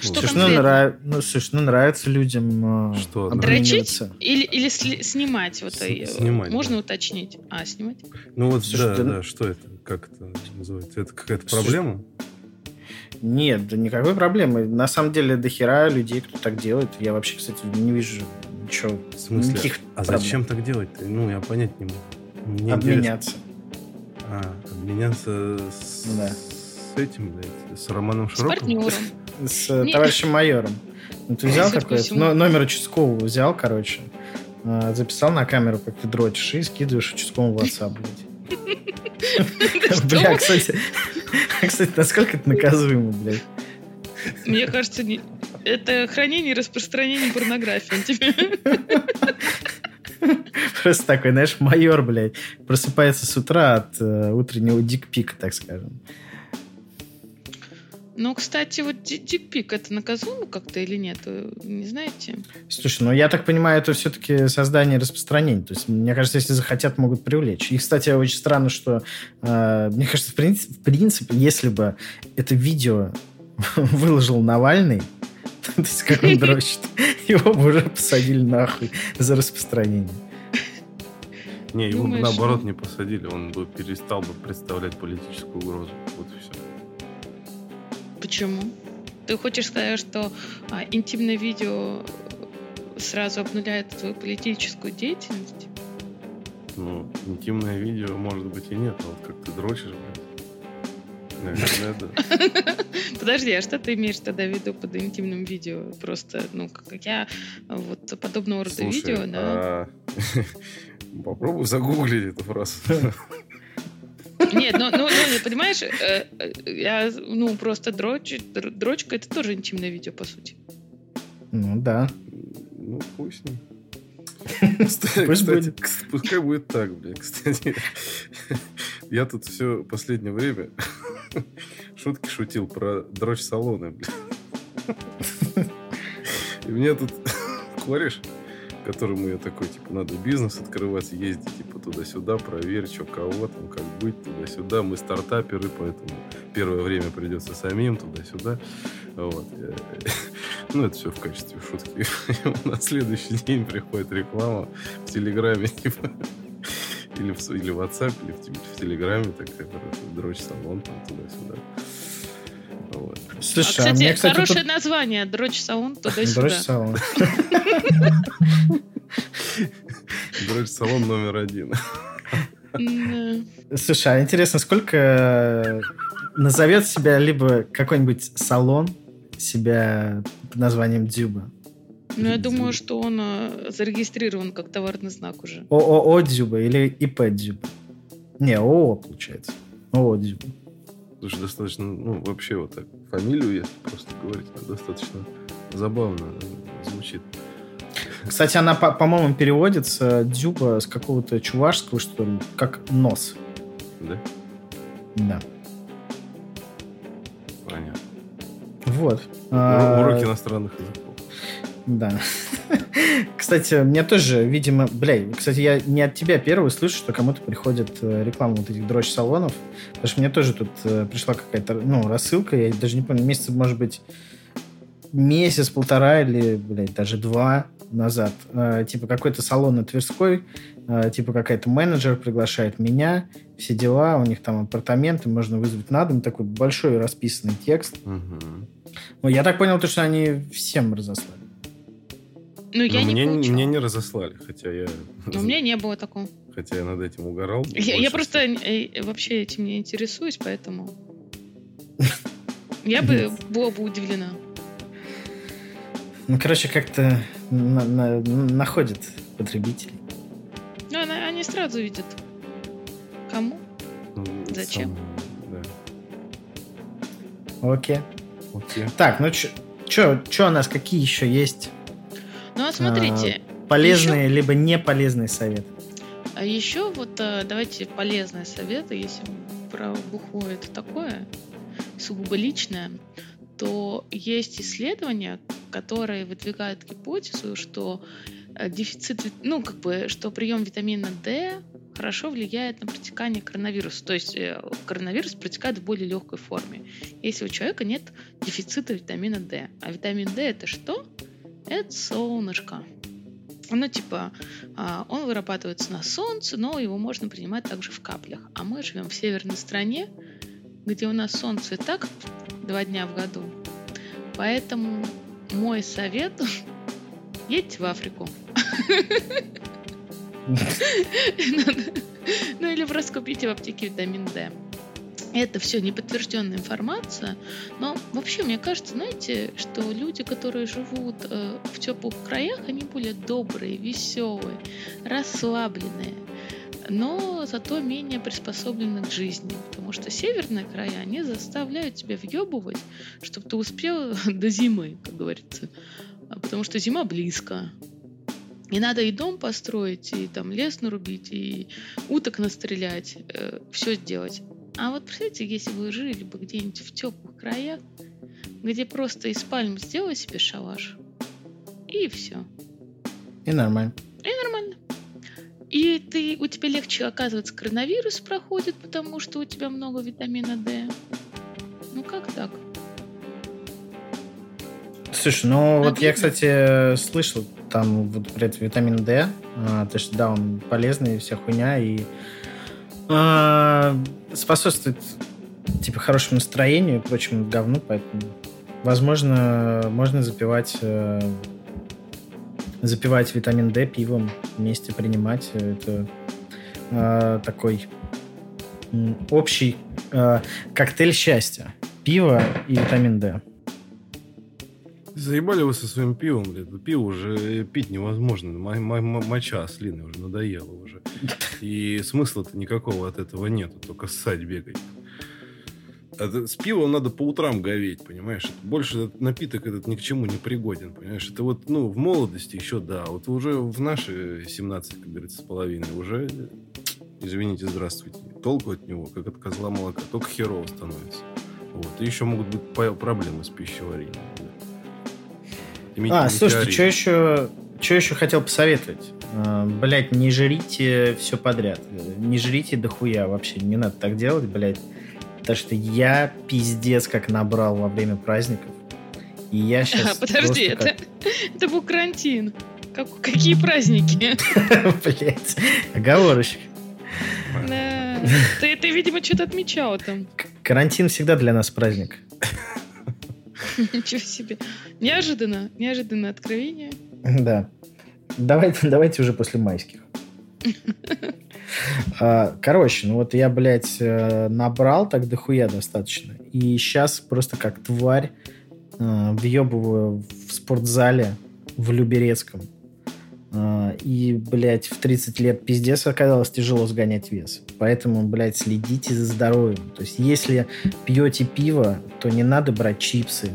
Что Слушай, ну, нрав- ну, слушай, ну нравится людям э, Что? Дрочить или, или сли- снимать? Вот, С- снимать, Можно да. уточнить? А, снимать? Ну вот, Слушай, да, ты- да, что это? Как это называется? Это какая-то Слушай, проблема? Нет, да никакой проблемы. На самом деле, до хера людей, кто так делает. Я вообще, кстати, не вижу ничего. В смысле? Никаких А проблем. зачем так делать-то? Ну, я понять не могу. Мне интересно. Обменяться. А, обменяться с, Да. с этим, блядь, с Романом С Широковым? партнером. [laughs] С э, товарищем майором. Ну, ты взял какой-то всему. но- номер участкового, взял, короче, э, записал на камеру, как ты дрочишь, и скидываешь участковому в WhatsApp, блядь. [laughs] Бля, кстати, [laughs] кстати, насколько это наказуемо, блядь. Мне кажется, не- это хранение и распространение порнографии. [laughs] Просто такой, знаешь, майор, блядь, просыпается с утра от э, утреннего дикпика, так скажем. Ну, кстати, вот ди- дикпик это наказуемо как-то или нет? Вы Не знаете? Слушай, ну я так понимаю, это все-таки создание и распространение. То есть, мне кажется, если захотят, могут привлечь. И, кстати, очень странно, что э, мне кажется, в, принцип- в принципе, если бы это видео [laughs] выложил Навальный, [laughs] то есть как он дрочит, [laughs] его бы уже посадили нахуй за распространение. Не, его бы наоборот не посадили, он бы перестал бы представлять политическую угрозу. Вот и все. Почему? Ты хочешь сказать, что а, интимное видео сразу обнуляет твою политическую деятельность? Ну, интимное видео, может быть, и нет, а вот как ты дрочишь, блядь. Наверное, да. [laughs] Подожди, а что ты имеешь тогда в виду под интимным видео? Просто, ну, как я, вот подобного рода Слушай, видео, да. а, [laughs] попробуй загуглить эту фразу. [laughs] Нет, ну, ну, ну, понимаешь, э, э, я, ну, просто дрочь, др- дрочка это тоже интимное видео, по сути. Ну да. Ну, пусть. Кстати, Пусть будет. пускай будет так, блядь. Кстати, я тут все последнее время [laughs] шутки шутил про дрочь-салоны, блядь. И мне тут [laughs] кореш, которому я такой, типа, надо бизнес открывать, ездить, типа, туда-сюда, проверь, что кого там, как быть, туда-сюда. Мы стартаперы, поэтому первое время придется самим туда-сюда. Вот. Э, [laughs] Ну, это все в качестве шутки. [laughs] На следующий день приходит реклама в Телеграме, [laughs] типа, или в, или в WhatsApp, или в, в Телеграме, такая, короче, дрочь салон, там, туда-сюда. Вот. Слушай, а, а, кстати, мне, кстати, хорошее тут... название дрочь саун Дрочь туда-сюда. салон. [laughs] Дрочь салон номер один. Слушай, а интересно, сколько э, назовет себя либо какой-нибудь салон себя под названием Дзюба? Ну, я думаю, что он э, зарегистрирован как товарный знак уже. ООО Дзюба или ИП Дзюба? Не, ООО, получается. ООО Дзюба. Слушай, достаточно, ну, вообще вот так, фамилию, если просто говорить, достаточно забавно э, звучит. Кстати, она, по- по-моему, переводится Дзюба с какого-то чувашского, что ли, как нос. Да? Да. Понятно. Вот. Уро- А, Уроки иностранных языков. Да. Кстати, мне тоже, видимо, бля, кстати, я не от тебя первый слышу, что кому-то приходит э, реклама вот этих дрочь-салонов, потому что мне тоже тут э, пришла какая-то, ну, рассылка, я даже не помню, месяцев, может быть, месяц-полтора или, блядь, даже два назад. Э, типа какой-то салон на Тверской, э, типа какая-то менеджер приглашает меня, все дела, у них там апартаменты, можно вызвать на дом, такой большой расписанный текст. Ну, я так понял, то, что они всем разослали. Ну, я Но не мне, получала. мне не разослали, хотя я, Но у меня не было такого. [laughs] хотя я над этим угорал. Я, я просто э, вообще этим не интересуюсь, поэтому [laughs] я бы была бы удивлена. Ну, короче, как-то на- на- находят потребителей. Ну, она- они сразу видят. Кому? Ну, Зачем? сам, Окей. да. Окей. Так, ну что у нас, какие еще есть Ну, а смотрите, полезные либо не полезные советы? а еще вот э, давайте полезные советы, если про бухло это такое, сугубо личное, то есть исследования, которые выдвигают гипотезу, что э, дефицит, ну, как бы, что прием витамина D хорошо влияет на протекание коронавируса. То есть э, коронавирус протекает в более легкой форме, если у человека нет дефицита витамина D. А витамин D это что? Это солнышко. Ну, типа, а, он вырабатывается на солнце, но его можно принимать также в каплях. А мы живем в северной стране, где у нас солнце и так два дня в году. Поэтому мой совет – едьте в Африку. [laughs] Ну или просто купите в аптеке витамин D. Это все неподтвержденная информация, но вообще мне кажется, знаете, что люди, которые живут э, в теплых краях, они более добрые, веселые, расслабленные, но зато менее приспособлены к жизни, потому что северные края, они заставляют тебя въебывать, чтобы ты успел [laughs] до зимы, как говорится, А потому что зима близко. И надо и дом построить, и там лес нарубить, и уток настрелять, все сделать. А вот представьте, если вы жили бы где-нибудь в теплых краях, где просто из пальм сделай себе шалаш, и все. И нормально. И нормально. И ты, у тебя легче, оказывается, коронавирус проходит, потому что у тебя много витамина D. Ну как так? Слушай, ну вот я, Обидно. кстати, слышал там вот про этот витамин D, а, то, что да, он полезный, вся хуйня, и способствует типа хорошему настроению и прочему говну, поэтому возможно можно запивать э, запивать витамин D пивом вместе принимать. Это э, такой общий э, коктейль счастья пиво и витамин D Заебали вы со своим пивом, блядь. Пиво уже пить невозможно. Мо- мо- мо- Моча ослиная уже надоела уже. И смысла-то никакого от этого нету, только ссать бегать. Это- с пивом надо по утрам говеть, понимаешь? Больше этот напиток этот ни к чему не пригоден, понимаешь? Это вот, ну, в молодости еще, да. Вот уже в наши 17, как говорится, с половиной уже, извините, здравствуйте. Толку от него, как от козла молока, только херово становится. Вот. И еще могут быть проблемы с пищеварением. А, слушайте, что еще, что еще хотел посоветовать? А, Блять, не жрите все подряд. Не жрите дохуя вообще. Не надо так делать, блядь. Потому что я пиздец как набрал во время праздников. И я [laughs] сейчас... Подожди, это, [laughs] это был карантин. Как- какие праздники? [laughs] Блять, оговорочек. Да. Ты, ты, видимо, что-то отмечал там. Карантин всегда для нас праздник. [laughs] Ничего себе. Неожиданно. Неожиданное откровение. [laughs] Да. Давайте, давайте уже после майских. [laughs] А, Короче, ну вот я, блядь, э, набрал так дохуя достаточно. И сейчас просто как тварь э, въебываю в спортзале в Люберецком. А, И, блядь, в 30 лет пиздец оказалось тяжело сгонять вес. Поэтому, блядь, следите за здоровьем. То есть, если пьете пиво, то не надо брать чипсы,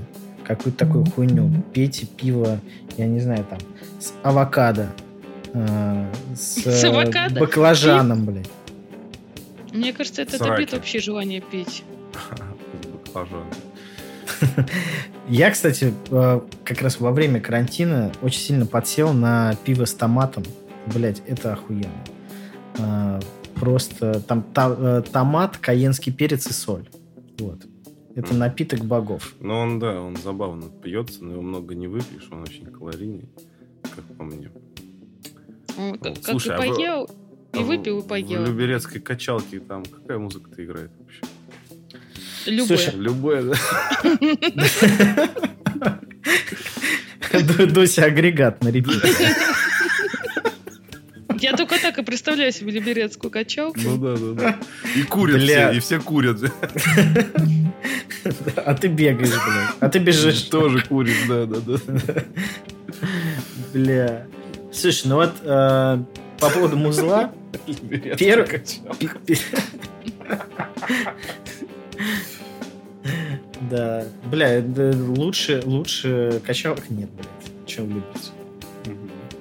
какую-то такую хуйню. Пейте пиво, я не знаю, там, с авокадо. а, с, [laughs] С э, авокадо? баклажаном, блядь. Мне кажется, это Сраки. добьет общее желание пить. [laughs] Баклажан. Я, кстати, э, как раз во время карантина очень сильно подсел на пиво с томатом. Блять, это охуенно. А, Просто там та- э, томат, каенский перец и соль. Вот. Это напиток богов. Ну, он, да, он забавно пьется, но его много не выпьешь, он очень калорийный, как по мне. Он как, как Слушай, и а вы- поел, и выпил, и поел. В Люберецкой качалке там какая музыка-то играет вообще? Любое. Слушай, да? Ду- Дуся агрегат на репите. Я только так и представляю себе либерецкую качалку. Ну да, да, да. И курят Бля. все, и все курят. А ты бегаешь, блядь. А ты бежишь. Тоже куришь, да, да, да. Бля. Слушай, ну вот э, по поводу музла. Первый- Да. Бля, да, лучше, лучше качалок нет, блядь, чем Люберце.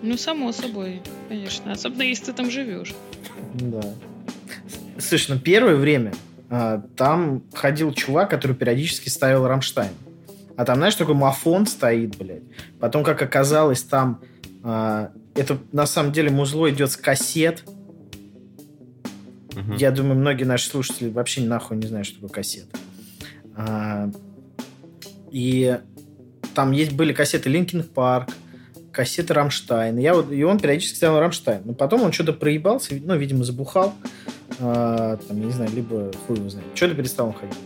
Ну, само собой, конечно. Особенно, если ты там живешь. Да. Слушай, ну первое время а, там ходил чувак, который периодически ставил Рамштайн. А там, знаешь, такой мафон стоит, блядь. Потом, как оказалось, там а, это на самом деле музло идет с кассет. Мгм. Я думаю, многие наши слушатели вообще нахуй не знают, что такое кассета. А, и там есть были кассеты Linkin Park, кассеты Рамштайн. Я вот, и он периодически ставил Рамштайн. Но потом он что-то проебался, ну, видимо, забухал. А, там, не знаю, либо хуй его знает. Что-то перестал он ходить.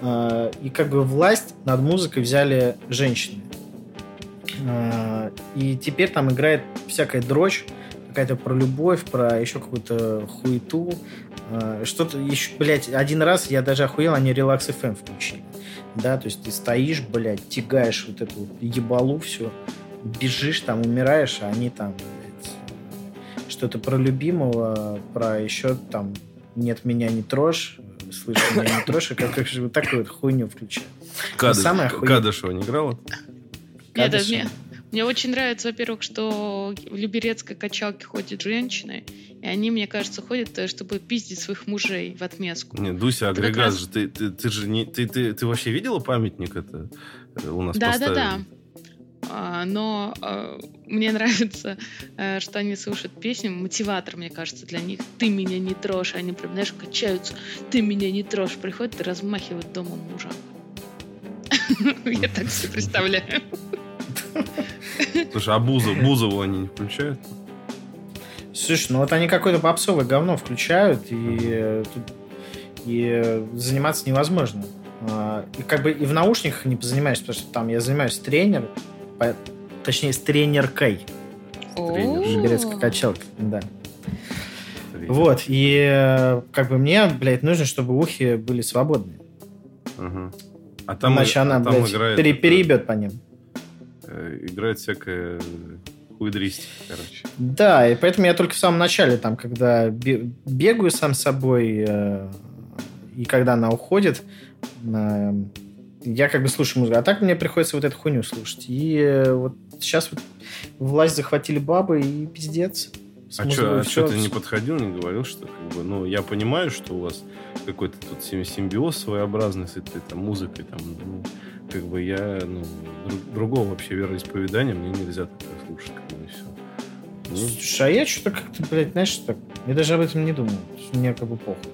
А, и как бы власть над музыкой взяли женщины. И теперь там играет всякая дрочь, какая-то про любовь, про еще какую-то хуету. А, Что-то еще, блядь, один раз я даже охуел, они Relax FM включили. Да, то есть ты стоишь, блядь, тягаешь вот эту ебалу все, бежишь там, умираешь, а они там, блядь, что-то про любимого, про еще там нет меня не трожь, слышь меня не трожь, и как, как же вот такую вот хуйню включаю. Кадыш- самое охуенное- Кадышева не играла? Нет, Кадышева. мне, мне очень нравится, во-первых, что в Люберецкой качалке ходят женщины, и они, мне кажется, ходят, э, чтобы пиздить своих мужей в отместку. Не, Дуся, Это агрегат раз- же, ты, ты, ты же не... Ты, ты, ты вообще видела памятник это э, у нас Да, да, да. поставили? А, но а, мне [laughs] нравится, э, что они слушают песню, мотиватор, мне кажется, для них. Ты меня не трожь, они прям, знаешь, качаются. Ты меня не трожь, приходят и размахивают дома мужа. [laughs] Я так себе представляю. [laughs] Слушай, а Бузов, Бузову они не включают? Слушай, ну вот они какое-то попсовое говно включают, и, э, тут- и заниматься невозможно. А, И как бы и в наушниках не позанимаешься, потому что там я занимаюсь тренер, по- точнее с тренеркой Тренер. Качалки, да. Вот, и э, как бы мне, блядь, нужно, чтобы ухи были свободные. Ага. А там, Иначе она, а там блядь, играет, пере- это, переебет по ним. Э, играет всякая хуйдристика, короче. Да, и поэтому я только в самом начале, там, когда бе- бегаю сам с собой, э, и когда она уходит, э, я как бы слушаю музыку. А так мне приходится вот эту хуйню слушать. И э, вот сейчас вот власть захватили бабы, и пиздец. А что, всё- ты не подходил, не говорил, что как бы, ну, я понимаю, что у вас какой-то тут сим- симбиоз своеобразный с этой там музыкой, там, ну, как бы я, ну, друг- другого вообще вероисповедания мне нельзя такое слушать, как бы, и все. Ну, Слушай, а я что-то как-то, блядь, знаешь, так... Я даже об этом не думал. Мне как бы похуй.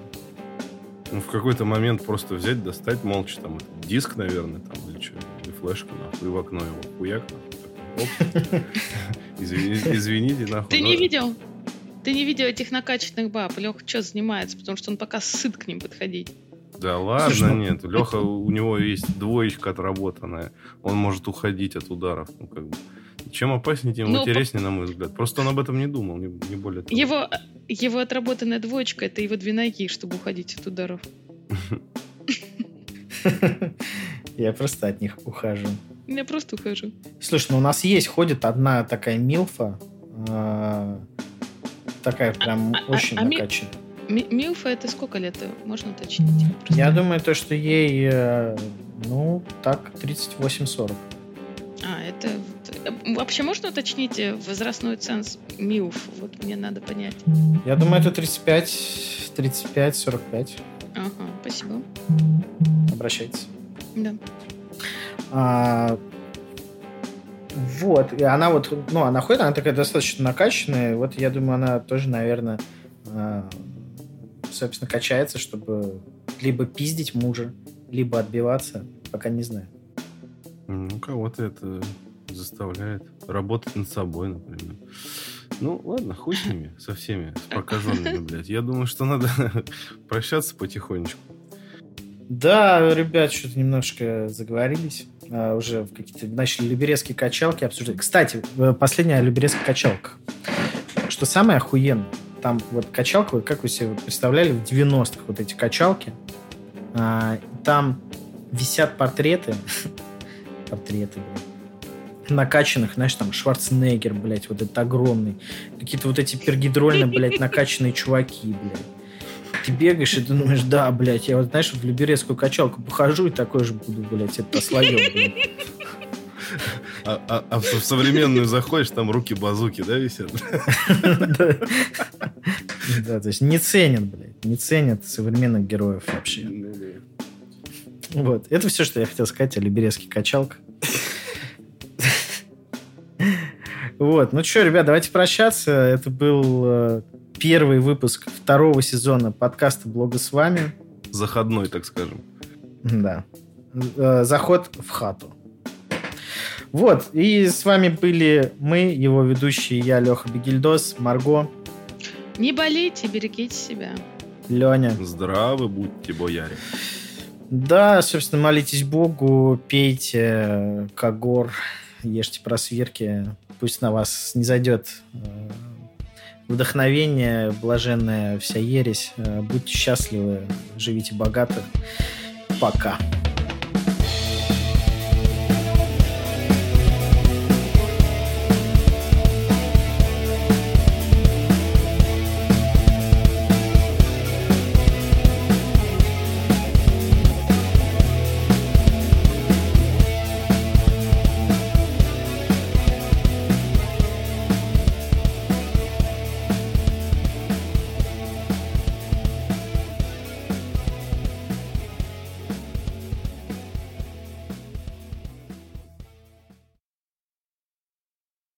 ну, в какой-то момент просто взять, достать молча, там, диск, наверное, там, или что, или флешку, нахуй, и в окно его хуяк, нахуй, такой, оп. [laughs] Извини- Извините, нахуй. Ты не видел? Ты не видел этих накачанных баб? Леха что занимается? Потому что он пока сыт к ним подходить. Да ладно, Слушай, ну- нет. Леха, у него есть двоечка отработанная. Он может уходить от ударов. Ну, как бы. Чем опаснее, тем Ну, интереснее, на мой взгляд. Просто он об этом не думал, не, не более того. Его, его отработанная двоечка — это его две ноги, чтобы уходить от ударов. [laughs] Я просто от них ухожу. Я просто ухожу. Слушай, ну у нас есть, ходит одна такая милфа, э, такая прям а- а- очень а накачанная. Ми- Милфа — это сколько лет? Можно уточнить? Просто- Я думаю, то, что ей, э, ну, так, 38-40. А, это... э, Вообще можно уточнить э, возрастной ценз МИУФ? Вот мне надо понять. Я думаю, это 35, 35-45. Ага, спасибо. Обращайтесь. Да. А, вот, и она вот, ну, она ходит, она такая достаточно накачанная, вот я думаю, она тоже, наверное, а, собственно, качается, чтобы либо пиздить мужа, либо отбиваться, пока не знаю. Ну, кого-то это заставляет работать над собой, например. Ну, ладно, хуй с ними, со всеми, с прокаженными, блядь. Я думаю, что надо [laughs] прощаться потихонечку. Да, ребят, что-то немножко заговорились. А, уже в какие-то начали люберецкие качалки обсуждать. Кстати, э, последняя люберецкая качалка. Что самое охуенное, там вот качалка, вот как вы себе представляли в 90-х вот эти качалки, а, там висят портреты, [laughs] портреты, накачанных, знаешь, там, Шварценеггер, блядь, вот этот огромный. Какие-то вот эти пергидрольно, блядь, [laughs] накачанные чуваки, блядь. Ты бегаешь и думаешь, да, блядь, я вот, знаешь, в люберецкую качалку похожу и такой же буду, блядь, это [laughs] слоем, блядь. А, а, а в современную заходишь, там руки-базуки, да, висят? Да, то есть не ценят, блядь, не ценят современных героев вообще. Ну вот, это все, что я хотел сказать о либерецких качалках. Вот, ну что, ребят, давайте прощаться. Это был э, первый выпуск второго сезона подкаста «Блога с вами». Заходной, так скажем. Да. Э, заход в хату. Вот, и с вами были мы, его ведущие, я, Леха Бегильдос, Марго. Не болейте, берегите себя. Леня. Здравы будьте, бояре. Да, собственно, молитесь Богу, пейте Кагор, ешьте просверки, пусть на вас не зайдет э, вдохновение, блаженная вся ересь. Э, будьте счастливы, живите богато. Пока.